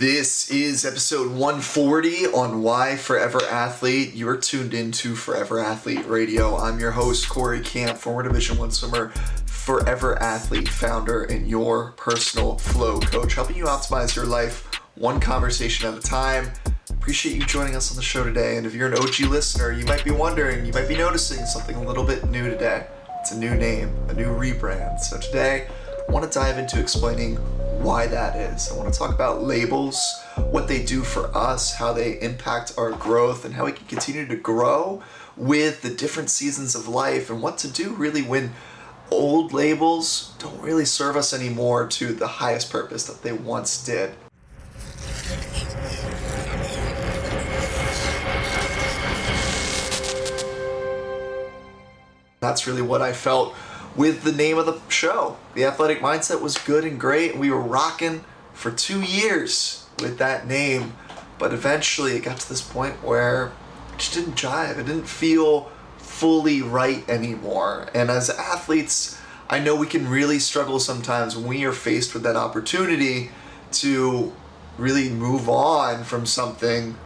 This is episode 140 on Why Forever Athlete. You're tuned into Forever Athlete Radio. I'm your host, Corey Camp, former Division One swimmer, Forever Athlete founder, and your personal flow coach, helping you optimize your life one conversation at a time. Appreciate you joining us on the show today. And if you're an OG listener, you might be wondering, you might be noticing something a little bit new today. It's a new name, a new rebrand. So today, I want to dive into explaining why that is. I want to talk about labels, what they do for us, how they impact our growth, and how we can continue to grow with the different seasons of life, and what to do really when old labels don't really serve us anymore to the highest purpose that they once did. That's really what I felt with the name of the show. The athletic mindset was good and great. We were rocking for two years with that name, but eventually it got to this point where it just didn't jive. It didn't feel fully right anymore. And as athletes, I know we can really struggle sometimes when we are faced with that opportunity to really move on from something.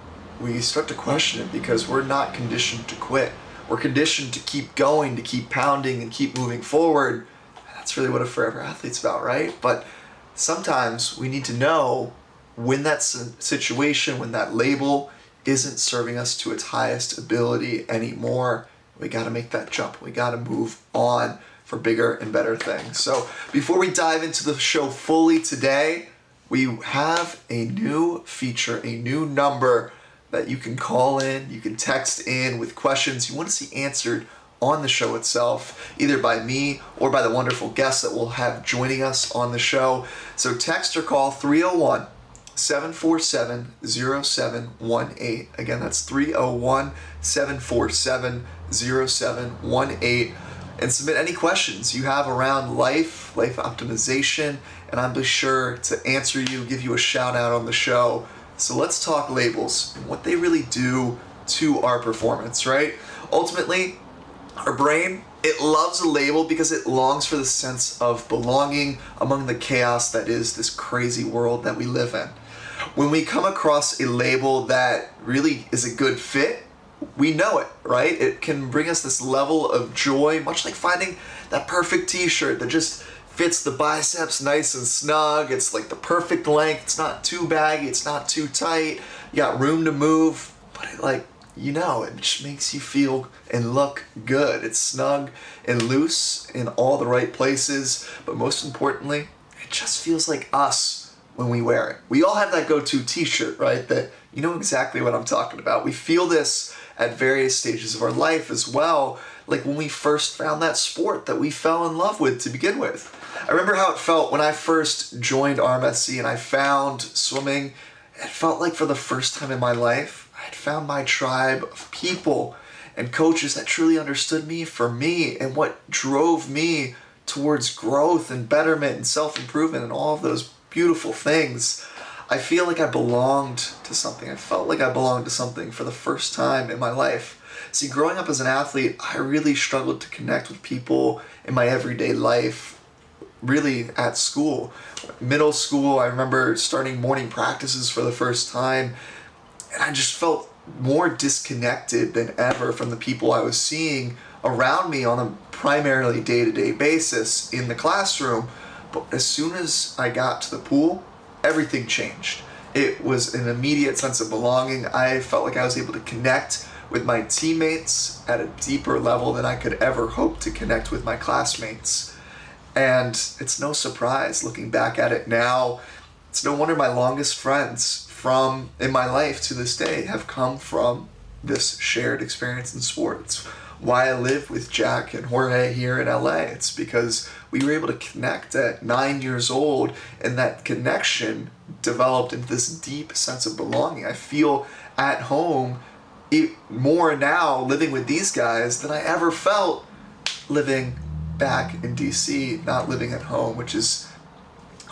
We start to question it because we're not conditioned to quit we're conditioned to keep going, to keep pounding, and keep moving forward. That's really what a forever athlete's about, right? But sometimes we need to know when that situation, when that label isn't serving us to its highest ability anymore. We got to make that jump. We got to move on for bigger and better things. So, before we dive into the show fully today, we have a new feature, a new number that you can call in, you can text in with questions you want to see answered on the show itself, either by me or by the wonderful guests that we'll have joining us on the show. So text or call 301 747 0718. Again, that's 301 747 0718. And submit any questions you have around life, life optimization, and I'll be sure to answer you, give you a shout out on the show so let's talk labels and what they really do to our performance, right? Ultimately, our brain, it loves a label because it longs for the sense of belonging among the chaos that is this crazy world that we live in. When we come across a label that really is a good fit, we know it, right? It can bring us this level of joy, much like finding that perfect t shirt that just fits the biceps nice and snug. It's like the perfect length. It's not too baggy. It's not too tight. You got room to move, but it like you know, it just makes you feel and look good. It's snug and loose in all the right places, but most importantly, it just feels like us when we wear it. We all have that go-to t-shirt, right? That you know exactly what I'm talking about. We feel this at various stages of our life as well, like when we first found that sport that we fell in love with to begin with. I remember how it felt when I first joined RMSC and I found swimming. It felt like for the first time in my life, I had found my tribe of people and coaches that truly understood me for me and what drove me towards growth and betterment and self improvement and all of those beautiful things. I feel like I belonged to something. I felt like I belonged to something for the first time in my life. See, growing up as an athlete, I really struggled to connect with people in my everyday life really at school. Middle school, I remember starting morning practices for the first time, and I just felt more disconnected than ever from the people I was seeing around me on a primarily day to day basis in the classroom. But as soon as I got to the pool, everything changed. It was an immediate sense of belonging. I felt like I was able to connect with my teammates at a deeper level than I could ever hope to connect with my classmates. And it's no surprise looking back at it now. It's no wonder my longest friends from in my life to this day have come from this shared experience in sports. Why I live with Jack and Jorge here in LA. It's because we were able to connect at nine years old, and that connection developed into this deep sense of belonging. I feel at home more now living with these guys than I ever felt living back in DC, not living at home, which is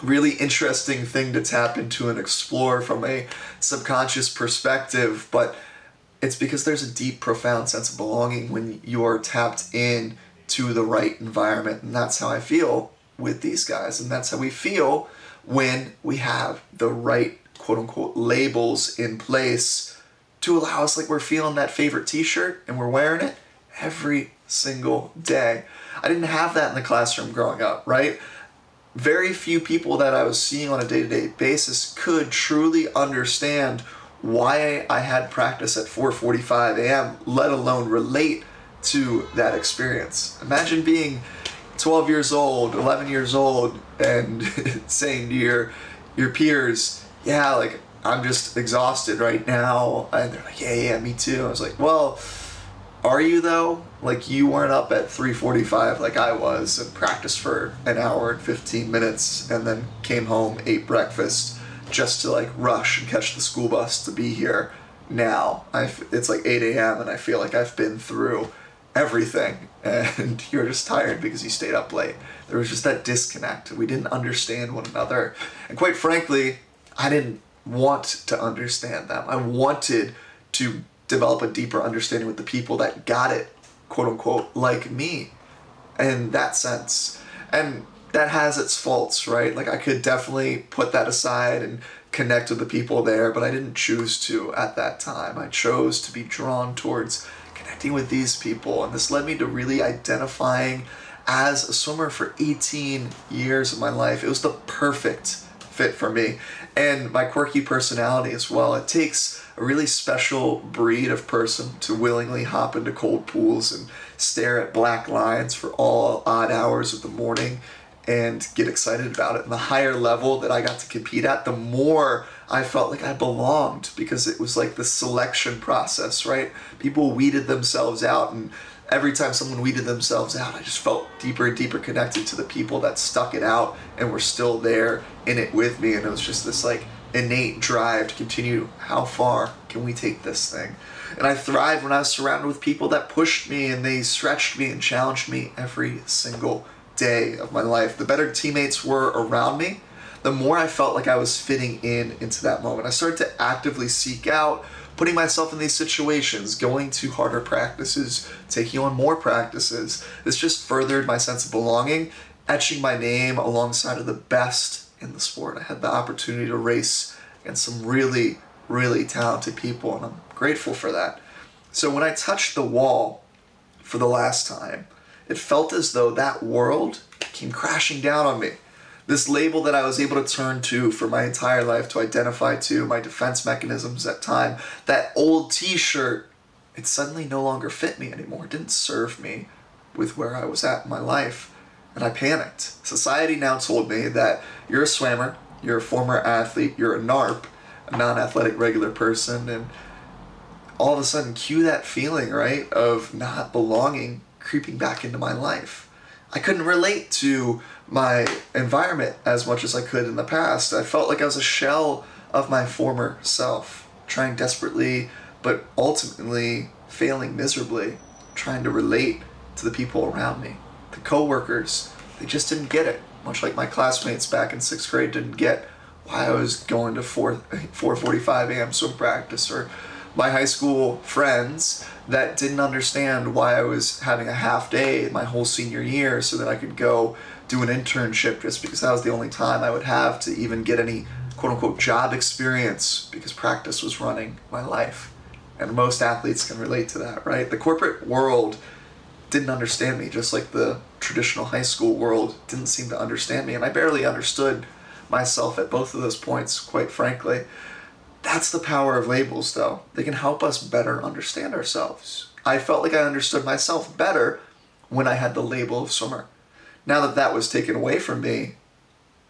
really interesting thing to tap into and explore from a subconscious perspective, but it's because there's a deep, profound sense of belonging when you're tapped in to the right environment. And that's how I feel with these guys. And that's how we feel when we have the right quote unquote labels in place to allow us like we're feeling that favorite t-shirt and we're wearing it every single day. I didn't have that in the classroom growing up, right? Very few people that I was seeing on a day-to-day basis could truly understand why I had practice at 4:45 a.m., let alone relate to that experience. Imagine being 12 years old, 11 years old, and saying to your your peers, "Yeah, like I'm just exhausted right now," and they're like, "Yeah, yeah, me too." I was like, "Well, are you though? Like you weren't up at 3:45 like I was and practiced for an hour and 15 minutes, and then came home, ate breakfast." Just to like rush and catch the school bus to be here now. I it's like 8 a.m. and I feel like I've been through everything and you're just tired because you stayed up late. There was just that disconnect. We didn't understand one another. And quite frankly, I didn't want to understand them. I wanted to develop a deeper understanding with the people that got it, quote unquote, like me in that sense. And that has its faults, right? Like I could definitely put that aside and connect with the people there, but I didn't choose to at that time. I chose to be drawn towards connecting with these people, and this led me to really identifying as a swimmer for 18 years of my life. It was the perfect fit for me, and my quirky personality as well. It takes a really special breed of person to willingly hop into cold pools and stare at black lines for all odd hours of the morning and get excited about it. And the higher level that I got to compete at, the more I felt like I belonged because it was like the selection process, right? People weeded themselves out, and every time someone weeded themselves out, I just felt deeper and deeper connected to the people that stuck it out and were still there in it with me. And it was just this like innate drive to continue how far can we take this thing? And I thrived when I was surrounded with people that pushed me and they stretched me and challenged me every single day of my life. The better teammates were around me, the more I felt like I was fitting in into that moment. I started to actively seek out putting myself in these situations, going to harder practices, taking on more practices. This just furthered my sense of belonging, etching my name alongside of the best in the sport. I had the opportunity to race against some really, really talented people, and I'm grateful for that. So when I touched the wall for the last time, it felt as though that world came crashing down on me. This label that I was able to turn to for my entire life to identify to, my defense mechanisms at time, that old t shirt, it suddenly no longer fit me anymore. It didn't serve me with where I was at in my life. And I panicked. Society now told me that you're a swimmer, you're a former athlete, you're a NARP, a non athletic regular person, and all of a sudden cue that feeling, right, of not belonging creeping back into my life. I couldn't relate to my environment as much as I could in the past. I felt like I was a shell of my former self, trying desperately, but ultimately failing miserably, trying to relate to the people around me. The coworkers, they just didn't get it, much like my classmates back in sixth grade didn't get why I was going to 4 4:45 a.m. swim practice or my high school friends that didn't understand why I was having a half day my whole senior year so that I could go do an internship just because that was the only time I would have to even get any quote unquote job experience because practice was running my life. And most athletes can relate to that, right? The corporate world didn't understand me, just like the traditional high school world didn't seem to understand me. And I barely understood myself at both of those points, quite frankly. That's the power of labels, though. They can help us better understand ourselves. I felt like I understood myself better when I had the label of swimmer. Now that that was taken away from me,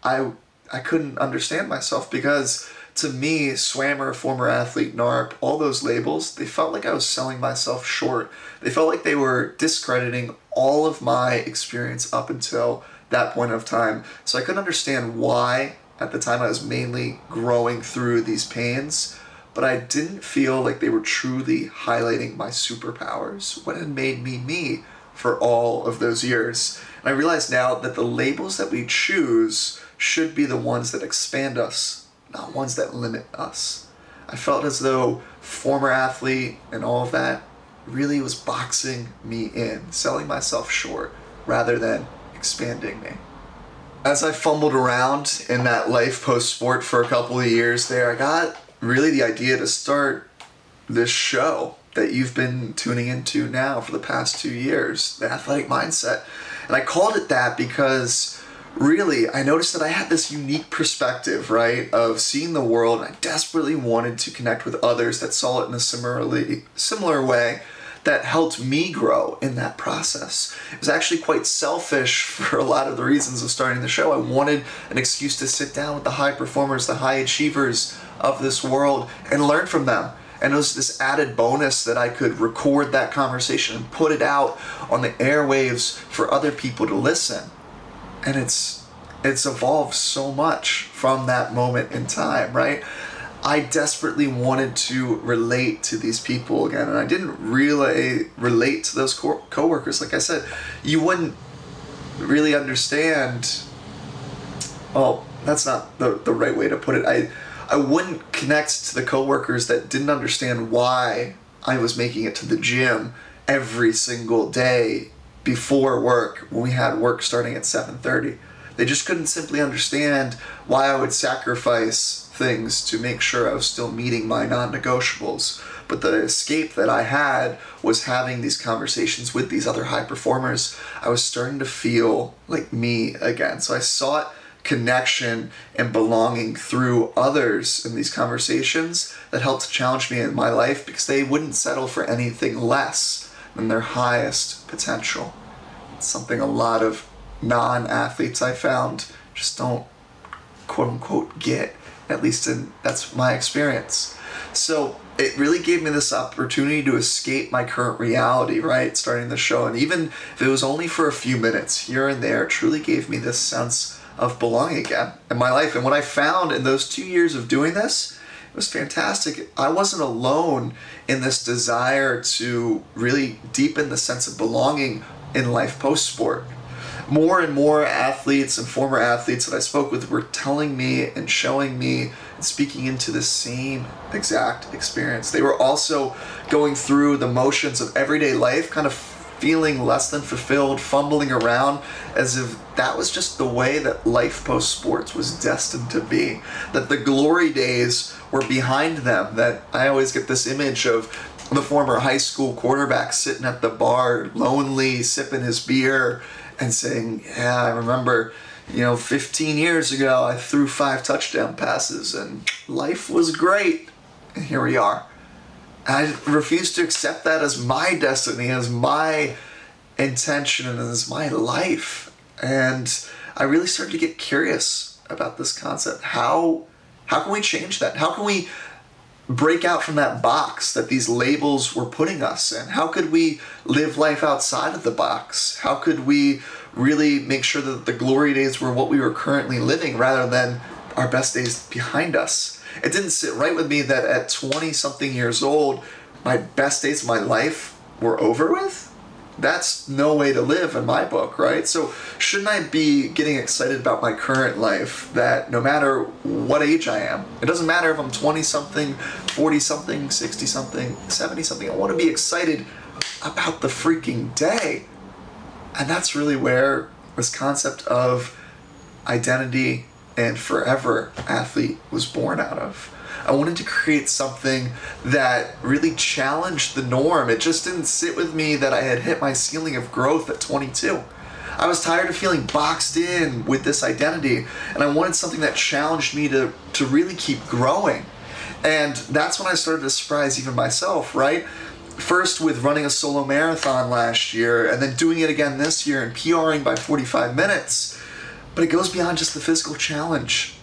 I I couldn't understand myself because to me, swammer, former athlete, NARP, all those labels, they felt like I was selling myself short. They felt like they were discrediting all of my experience up until that point of time. So I couldn't understand why at the time, I was mainly growing through these pains, but I didn't feel like they were truly highlighting my superpowers, what had made me me for all of those years. And I realize now that the labels that we choose should be the ones that expand us, not ones that limit us. I felt as though former athlete and all of that really was boxing me in, selling myself short rather than expanding me. As I fumbled around in that life post sport for a couple of years there, I got really the idea to start this show that you've been tuning into now for the past two years, the athletic mindset. And I called it that because really I noticed that I had this unique perspective, right, of seeing the world. And I desperately wanted to connect with others that saw it in a similarly similar way that helped me grow in that process. It was actually quite selfish for a lot of the reasons of starting the show. I wanted an excuse to sit down with the high performers, the high achievers of this world and learn from them. And it was this added bonus that I could record that conversation and put it out on the airwaves for other people to listen. And it's it's evolved so much from that moment in time, right? I desperately wanted to relate to these people again, and I didn't really relate to those co- coworkers. Like I said, you wouldn't really understand. Well, that's not the, the right way to put it. I I wouldn't connect to the coworkers that didn't understand why I was making it to the gym every single day before work when we had work starting at 7:30. They just couldn't simply understand why I would sacrifice things to make sure I was still meeting my non negotiables. But the escape that I had was having these conversations with these other high performers. I was starting to feel like me again. So I sought connection and belonging through others in these conversations that helped challenge me in my life because they wouldn't settle for anything less than their highest potential. It's something a lot of non athletes I found just don't quote unquote get at least in that's my experience. So it really gave me this opportunity to escape my current reality, right? Starting the show, and even if it was only for a few minutes here and there, truly gave me this sense of belonging again in my life. And what I found in those two years of doing this, it was fantastic. I wasn't alone in this desire to really deepen the sense of belonging in life post sport more and more athletes and former athletes that I spoke with were telling me and showing me and speaking into the same exact experience. They were also going through the motions of everyday life, kind of feeling less than fulfilled, fumbling around as if that was just the way that life post sports was destined to be. That the glory days were behind them. That I always get this image of the former high school quarterback sitting at the bar, lonely, sipping his beer and saying, Yeah, I remember, you know, 15 years ago I threw five touchdown passes and life was great. And here we are. I refuse to accept that as my destiny, as my intention, and as my life. And I really started to get curious about this concept. How how can we change that? How can we break out from that box that these labels were putting us in? How could we live life outside of the box? How could we really make sure that the glory days were what we were currently living rather than our best days behind us? It didn't sit right with me that at 20 something years old, my best days of my life were over with that's no way to live in my book, right? So, shouldn't I be getting excited about my current life that no matter what age I am, it doesn't matter if I'm 20 something, 40 something, 60 something, 70 something, I want to be excited about the freaking day. And that's really where this concept of identity and forever athlete was born out of. I wanted to create something that really challenged the norm. It just didn't sit with me that I had hit my ceiling of growth at 22. I was tired of feeling boxed in with this identity, and I wanted something that challenged me to, to really keep growing. And that's when I started to surprise even myself, right? First with running a solo marathon last year, and then doing it again this year and PRing by 45 minutes. But it goes beyond just the physical challenge.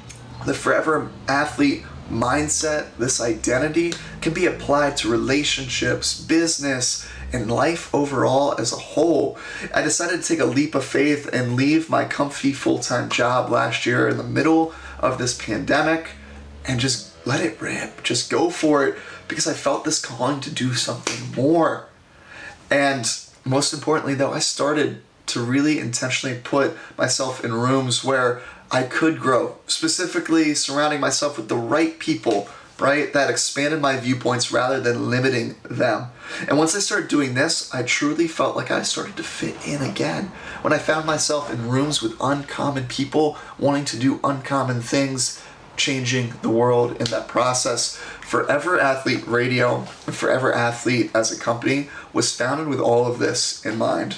The forever athlete mindset, this identity can be applied to relationships, business, and life overall as a whole. I decided to take a leap of faith and leave my comfy full time job last year in the middle of this pandemic and just let it rip, just go for it because I felt this calling to do something more. And most importantly, though, I started to really intentionally put myself in rooms where I could grow, specifically surrounding myself with the right people right? That expanded my viewpoints rather than limiting them. And once I started doing this, I truly felt like I started to fit in again. When I found myself in rooms with uncommon people wanting to do uncommon things, changing the world in that process. Forever Athlete Radio and Forever Athlete as a company was founded with all of this in mind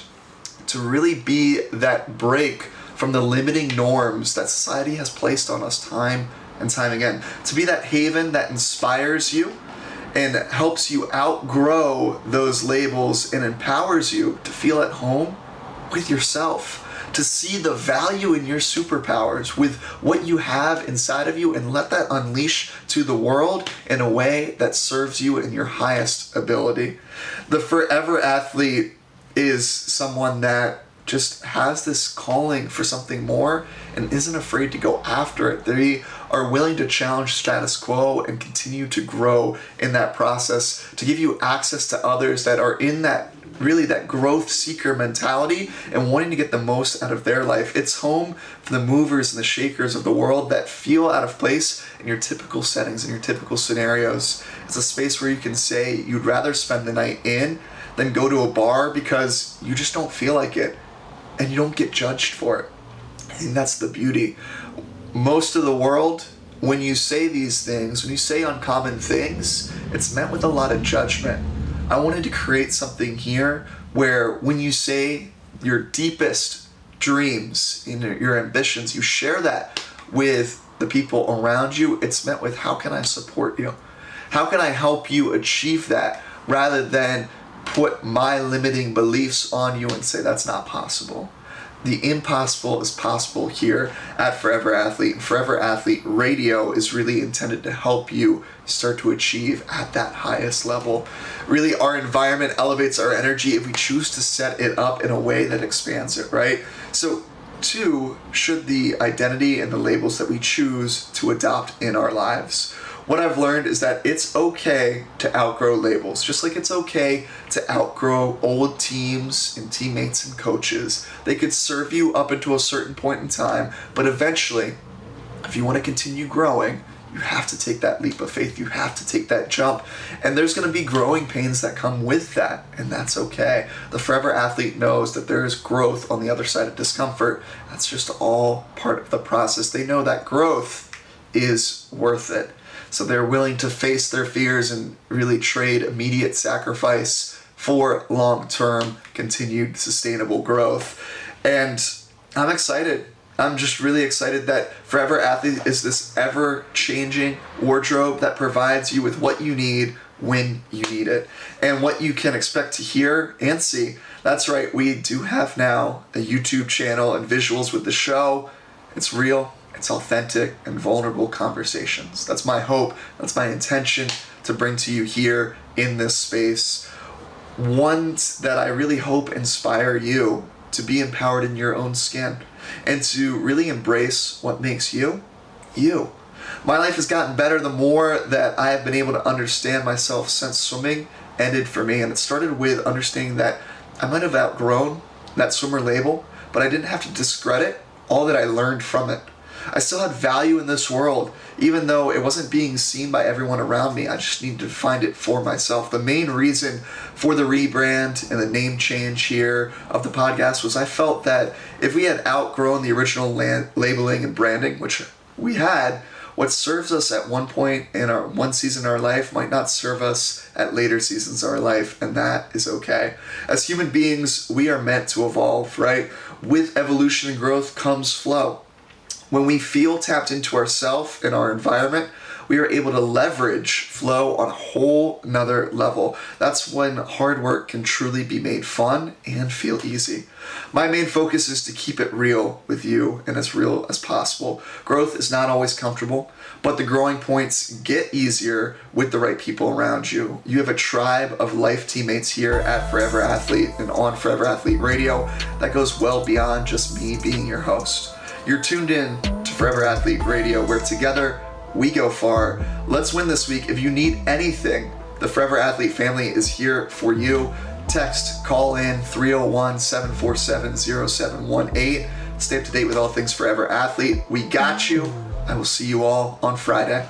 to really be that break from the limiting norms that society has placed on us time and time again. To be that haven that inspires you and helps you outgrow those labels and empowers you to feel at home with yourself. To see the value in your superpowers with what you have inside of you and let that unleash to the world in a way that serves you in your highest ability. The forever athlete is someone that just has this calling for something more and isn't afraid to go after it. They are willing to challenge status quo and continue to grow in that process to give you access to others that are in that really that growth seeker mentality and wanting to get the most out of their life. It's home for the movers and the shakers of the world that feel out of place in your typical settings, and your typical scenarios. It's a space where you can say you'd rather spend the night in than go to a bar because you just don't feel like it and you don't get judged for it. And that's the beauty. Most of the world, when you say these things, when you say uncommon things, it's met with a lot of judgment. I wanted to create something here where when you say your deepest dreams, and your ambitions, you share that with the people around you, it's met with how can I support you? How can I help you achieve that rather than put my limiting beliefs on you and say that's not possible. The impossible is possible here at Forever Athlete. Forever Athlete Radio is really intended to help you start to achieve at that highest level. Really, our environment elevates our energy if we choose to set it up in a way that expands it, right? So, two, should the identity and the labels that we choose to adopt in our lives what I've learned is that it's okay to outgrow labels, just like it's okay to outgrow old teams and teammates and coaches. They could serve you up until a certain point in time, but eventually, if you want to continue growing, you have to take that leap of faith. You have to take that jump. And there's going to be growing pains that come with that, and that's okay. The forever athlete knows that there is growth on the other side of discomfort. That's just all part of the process. They know that growth is worth it. So they're willing to face their fears and really trade immediate sacrifice for long term continued sustainable growth. And I'm excited. I'm just really excited that Forever Athlete is this ever changing wardrobe that provides you with what you need when you need it and what you can expect to hear and see. That's right, we do have now a YouTube channel and visuals with the show. It's real, it's authentic and vulnerable conversations. That's my hope, that's my intention to bring to you here in this space. Ones that I really hope inspire you to be empowered in your own skin and to really embrace what makes you you. My life has gotten better the more that I have been able to understand myself since swimming ended for me. And it started with understanding that I might have outgrown that swimmer label, but I didn't have to discredit all that I learned from it. I still had value in this world, even though it wasn't being seen by everyone around me. I just needed to find it for myself. The main reason for the rebrand and the name change here of the podcast was I felt that if we had outgrown the original land, labeling and branding, which we had, what serves us at one point in our one season of our life might not serve us at later seasons of our life, and that is okay. As human beings, we are meant to evolve, right? With evolution and growth comes flow. When we feel tapped into ourself and our environment, we are able to leverage flow on a whole nother level. That's when hard work can truly be made fun and feel easy. My main focus is to keep it real with you and as real as possible. Growth is not always comfortable, but the growing points get easier with the right people around you. You have a tribe of life teammates here at Forever Athlete and on Forever Athlete Radio that goes well beyond just me being your host. You're tuned in to Forever Athlete Radio, where together we go far. Let's win this week. If you need anything, the Forever Athlete family is here for you. Text, call in 301 747 0718. Stay up to date with all things Forever Athlete. We got you. I will see you all on Friday.